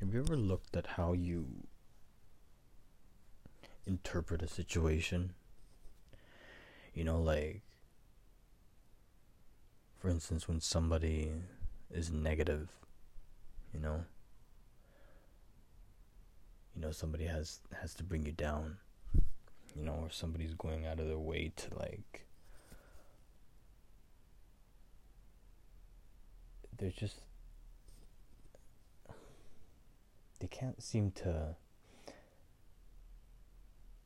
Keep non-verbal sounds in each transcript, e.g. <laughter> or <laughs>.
Have you ever looked at how you interpret a situation? You know, like, for instance, when somebody is negative, you know, you know, somebody has has to bring you down, you know, or somebody's going out of their way to like. They're just they can't seem to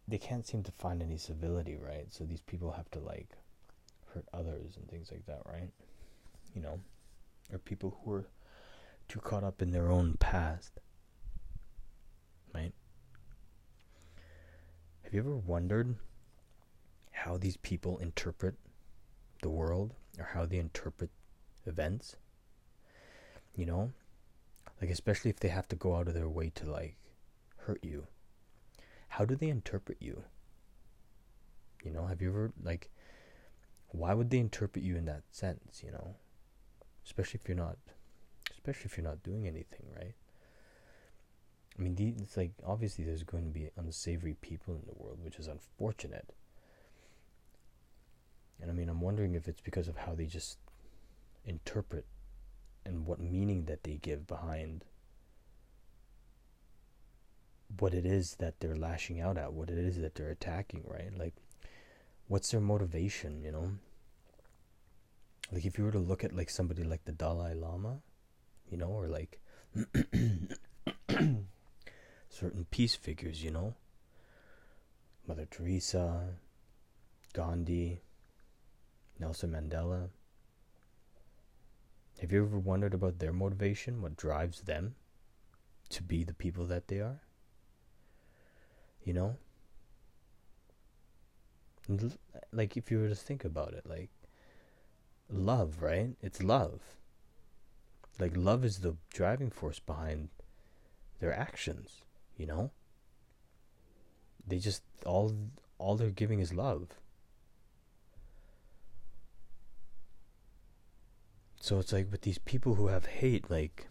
they can't seem to find any civility, right? So these people have to like hurt others and things like that, right? You know, or people who are too caught up in their own past, right? Have you ever wondered how these people interpret the world or how they interpret events? You know, like, especially if they have to go out of their way to, like, hurt you. How do they interpret you? You know, have you ever, like, why would they interpret you in that sense, you know? Especially if you're not, especially if you're not doing anything, right? I mean, it's like, obviously, there's going to be unsavory people in the world, which is unfortunate. And I mean, I'm wondering if it's because of how they just interpret and what meaning that they give behind what it is that they're lashing out at, what it is that they're attacking, right? Like, what's their motivation, you know? Like, if you were to look at, like, somebody like the Dalai Lama, you know, or like <coughs> certain peace figures, you know? Mother Teresa, Gandhi, Nelson Mandela, have you ever wondered about their motivation? What drives them to be the people that they are? You know? Like, if you were to think about it, like, love, right? It's love. Like, love is the driving force behind their actions, you know? They just, all, all they're giving is love. So it's like with these people who have hate, like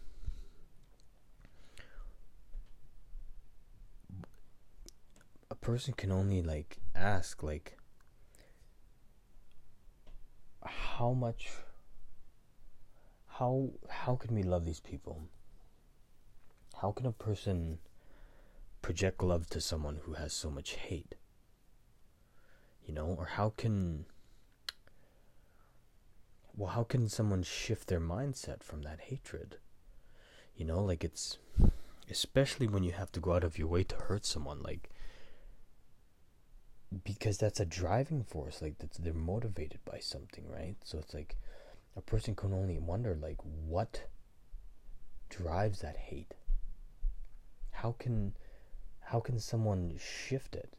a person can only like ask like how much how how can we love these people? How can a person project love to someone who has so much hate? You know, or how can well, how can someone shift their mindset from that hatred? You know, like it's especially when you have to go out of your way to hurt someone, like because that's a driving force, like that's they're motivated by something, right? So it's like a person can only wonder, like, what drives that hate? How can how can someone shift it?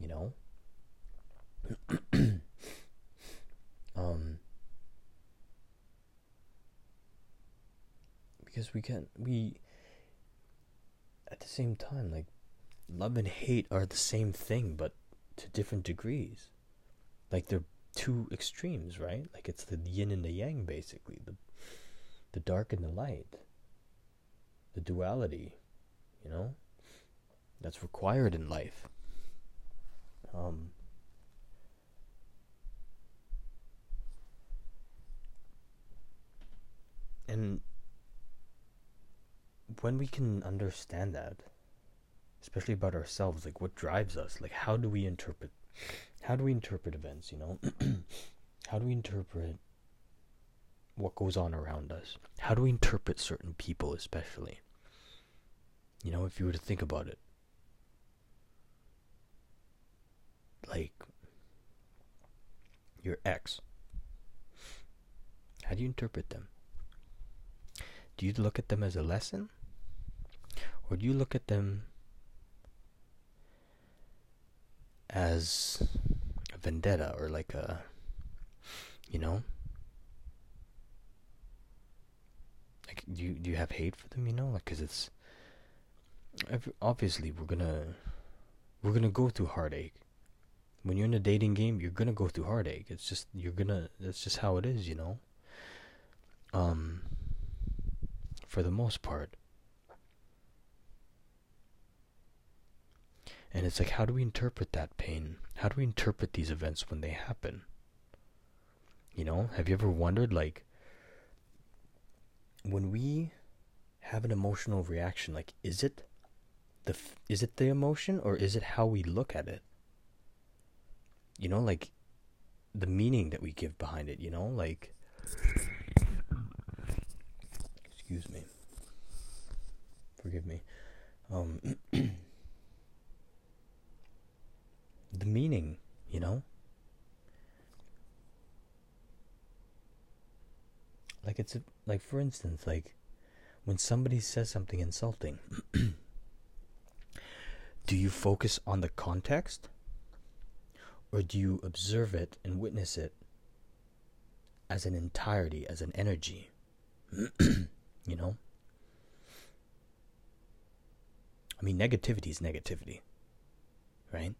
You know. <clears throat> um because we can't we at the same time like love and hate are the same thing but to different degrees. Like they're two extremes right? Like it's the yin and the yang basically. The the dark and the light. The duality you know? That's required in life. Um and when we can understand that, especially about ourselves, like what drives us, like how do we interpret, how do we interpret events, you know? <clears throat> how do we interpret what goes on around us? How do we interpret certain people, especially? You know, if you were to think about it, like your ex, how do you interpret them? Do you look at them as a lesson? Do you look at them as a vendetta or like a, you know? Like, do you, do you have hate for them, you know? Like, cause it's, obviously we're gonna, we're gonna go through heartache. When you're in a dating game, you're gonna go through heartache. It's just, you're gonna, that's just how it is, you know? Um, for the most part. And it's like, how do we interpret that pain? How do we interpret these events when they happen? You know, have you ever wondered, like, when we have an emotional reaction, like, is it the f- is it the emotion or is it how we look at it? You know, like the meaning that we give behind it. You know, like, excuse me, forgive me. Um, the meaning, you know? Like it's a, like for instance, like when somebody says something insulting, <clears throat> do you focus on the context or do you observe it and witness it as an entirety, as an energy? <clears throat> you know? I mean, negativity is negativity, right?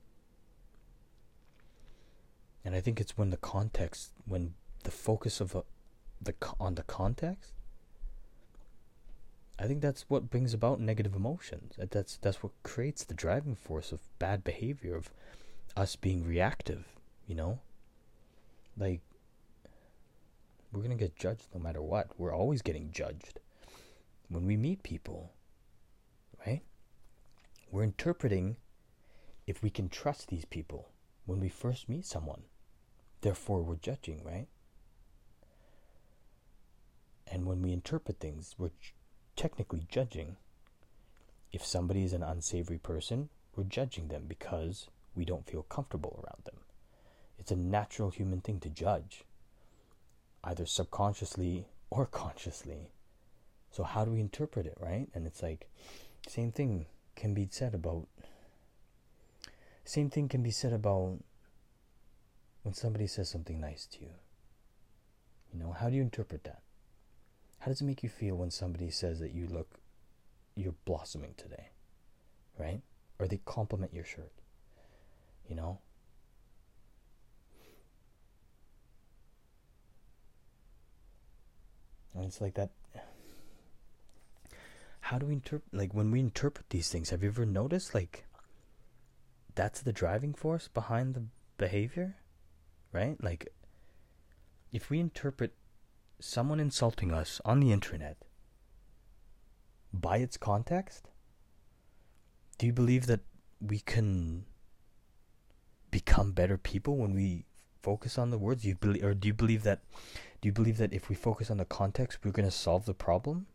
And I think it's when the context, when the focus of a, the on the context, I think that's what brings about negative emotions. That's that's what creates the driving force of bad behavior of us being reactive. You know, like we're gonna get judged no matter what. We're always getting judged when we meet people, right? We're interpreting if we can trust these people when we first meet someone. Therefore, we're judging, right? And when we interpret things, we're ch- technically judging. If somebody is an unsavory person, we're judging them because we don't feel comfortable around them. It's a natural human thing to judge, either subconsciously or <laughs> consciously. So, how do we interpret it, right? And it's like, same thing can be said about. Same thing can be said about when somebody says something nice to you? You know, how do you interpret that? How does it make you feel when somebody says that you look, you're blossoming today, right? Or they compliment your shirt, you know? And it's like that. How do we interpret, like, when we interpret these things, have you ever noticed, like, that's the driving force behind the behavior? right? Like, if we interpret someone insulting us on the internet by its context, do you believe that we can become better people when we focus on the words? You believe, or do you believe that? Do you believe that if we focus on the context, we're going to solve the problem?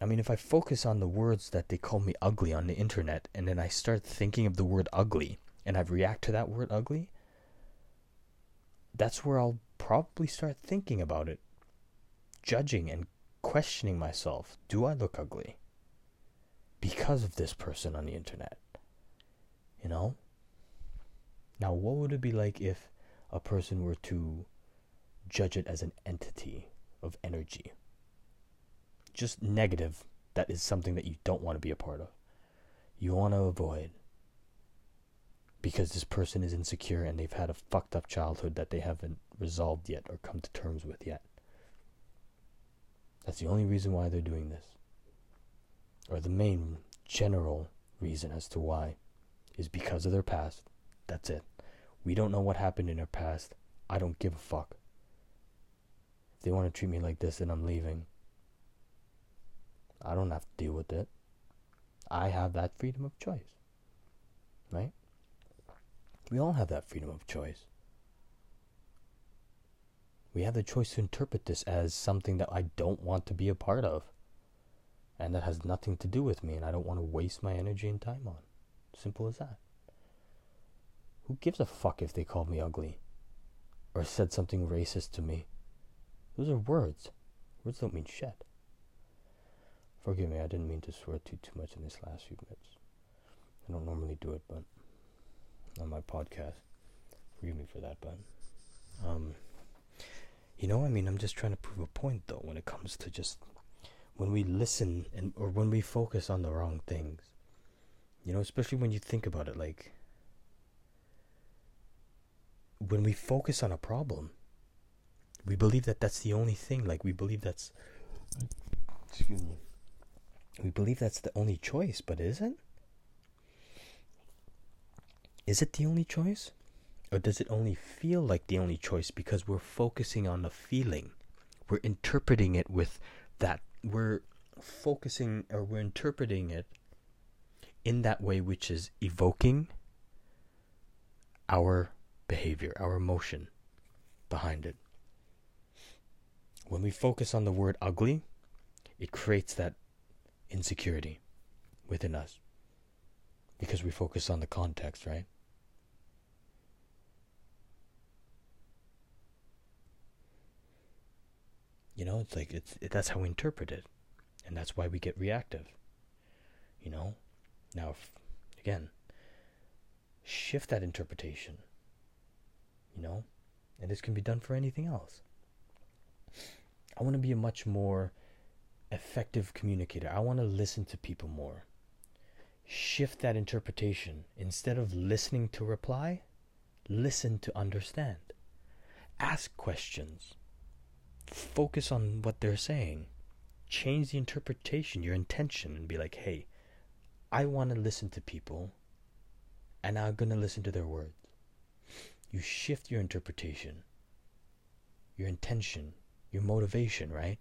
I mean, if I focus on the words that they call me ugly on the internet, and then I start thinking of the word ugly, and I react to that word ugly, that's where I'll probably start thinking about it, judging and questioning myself. Do I look ugly? Because of this person on the internet. You know? Now, what would it be like if a person were to judge it as an entity of energy? Just negative. That is something that you don't want to be a part of. You want to avoid because this person is insecure and they've had a fucked up childhood that they haven't resolved yet or come to terms with yet. That's the only reason why they're doing this. Or the main general reason as to why is because of their past. That's it. We don't know what happened in their past. I don't give a fuck. If they want to treat me like this, then I'm leaving. I don't have to deal with it. I have that freedom of choice. Right? We all have that freedom of choice. We have the choice to interpret this as something that I don't want to be a part of. And that has nothing to do with me, and I don't want to waste my energy and time on. Simple as that. Who gives a fuck if they called me ugly? Or said something racist to me? Those are words. Words don't mean shit. Forgive me, I didn't mean to swear too too much in this last few minutes. I don't normally do it, but on my podcast. Forgive me for that, but um, you know, I mean, I'm just trying to prove a point though when it comes to just when we listen and or when we focus on the wrong things. You know, especially when you think about it, like when we focus on a problem, we believe that that's the only thing. Like we believe that's excuse me. We believe that's the only choice, but is it? is it the only choice? Or does it only feel like the only choice because we're focusing on the feeling? We're interpreting it with that. We're focusing or we're interpreting it in that way, which is evoking our behavior, our emotion behind it. When we focus on the word ugly, it creates that insecurity within us because we focus on the context, right? You know, it's like it's it, that's how we interpret it, and that's why we get reactive. You know, now if, again, shift that interpretation. You know, and this can be done for anything else. I want to be a much more effective communicator. I want to listen to people more. Shift that interpretation. Instead of listening to reply, listen to understand. Ask questions. Focus on what they're saying. Change the interpretation, your intention, and be like, hey, I want to listen to people, and I'm going to listen to their words. You shift your interpretation, your intention, your motivation, right?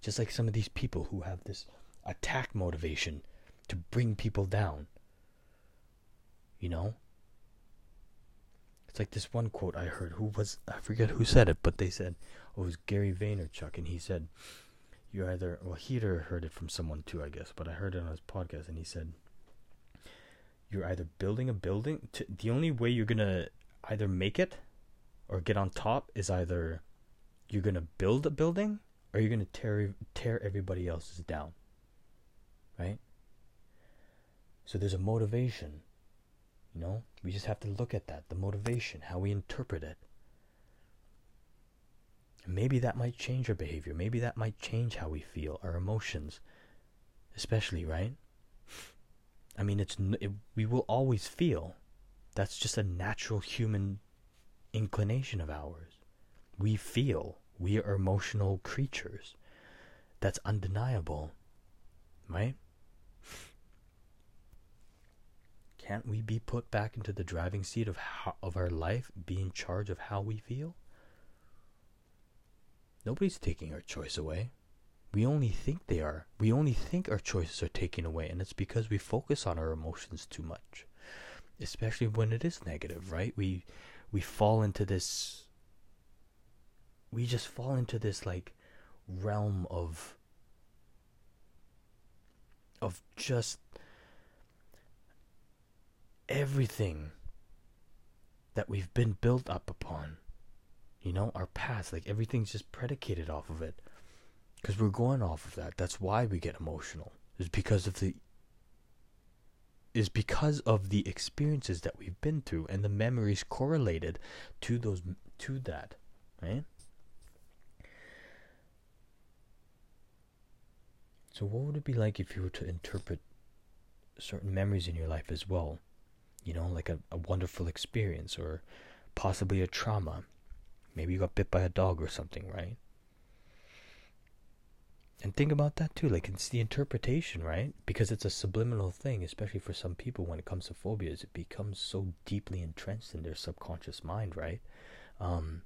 Just like some of these people who have this attack motivation to bring people down. You know? It's like this one quote I heard. Who was I forget who said it, but they said oh, it was Gary Vaynerchuk, and he said, "You either well, he heard it from someone too, I guess, but I heard it on his podcast, and he said, you're either building a building. To, the only way you're gonna either make it or get on top is either you're gonna build a building or you're gonna tear tear everybody else's down. Right? So there's a motivation. You know? We just have to look at that, the motivation, how we interpret it. Maybe that might change our behavior. Maybe that might change how we feel, our emotions, especially, right? I mean, it's it, we will always feel. That's just a natural human inclination of ours. We feel. We are emotional creatures. That's undeniable. Right? Can't we be put back into the driving seat of how, of our life, be in charge of how we feel? Nobody's taking our choice away. We only think they are. We only think our choices are taken away, and it's because we focus on our emotions too much. Especially when it is negative, right? We we fall into this we just fall into this like realm of of just everything that we've been built up upon. You know, our past, like everything's just predicated off of it. Because we're going off of that. That's why we get emotional. Is because of the is because of the experiences that we've been through and the memories correlated to those to that, right? So what would it be like if you were to interpret certain memories in your life as well? You know, like a, a wonderful experience or possibly a trauma. Maybe you got bit by a dog or something, right? And think about that too. Like it's the interpretation, right? Because it's a subliminal thing, especially for some people when it comes to phobias. It becomes so deeply entrenched in their subconscious mind, right? Um,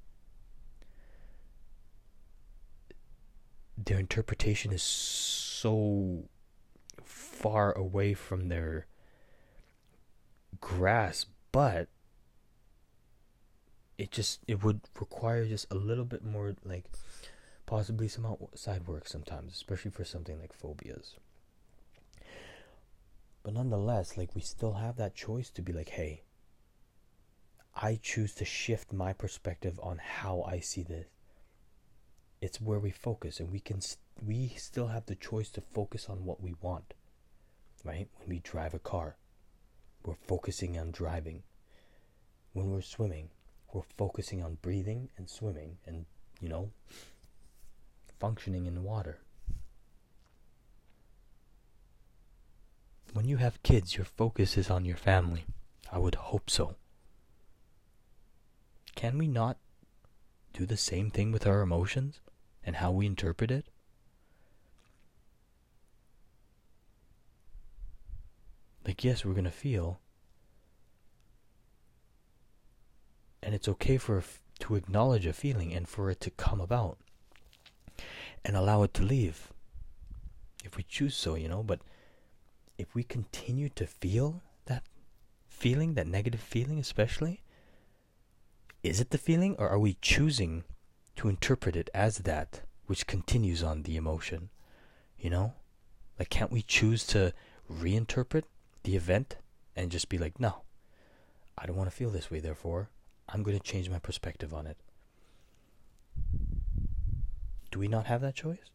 their interpretation is so far away from their grasp, but it just it would require just a little bit more like possibly some outside work sometimes, especially for something like phobias. But nonetheless, like we still have that choice to be like, hey, I choose to shift my perspective on how I see this. It's where we focus, and we can we still have the choice to focus on what we want. Right? When we drive a car, we're focusing on driving. When we're swimming, we're focusing on breathing and swimming and, you know, functioning in the water. When you have kids, your focus is on your family. I would hope so. Can we not do the same thing with our emotions and how we interpret it? Like, yes, we're going to feel, and it's okay for to acknowledge a feeling and for it to come about and allow it to leave if we choose so, you know, but if we continue to feel that feeling, that negative feeling especially, is it the feeling or are we choosing to interpret it as that which continues on the emotion? You know? Like can't we choose to reinterpret the event and just be like, no, I don't want to feel this way, therefore, I'm going to change my perspective on it. Do we not have that choice?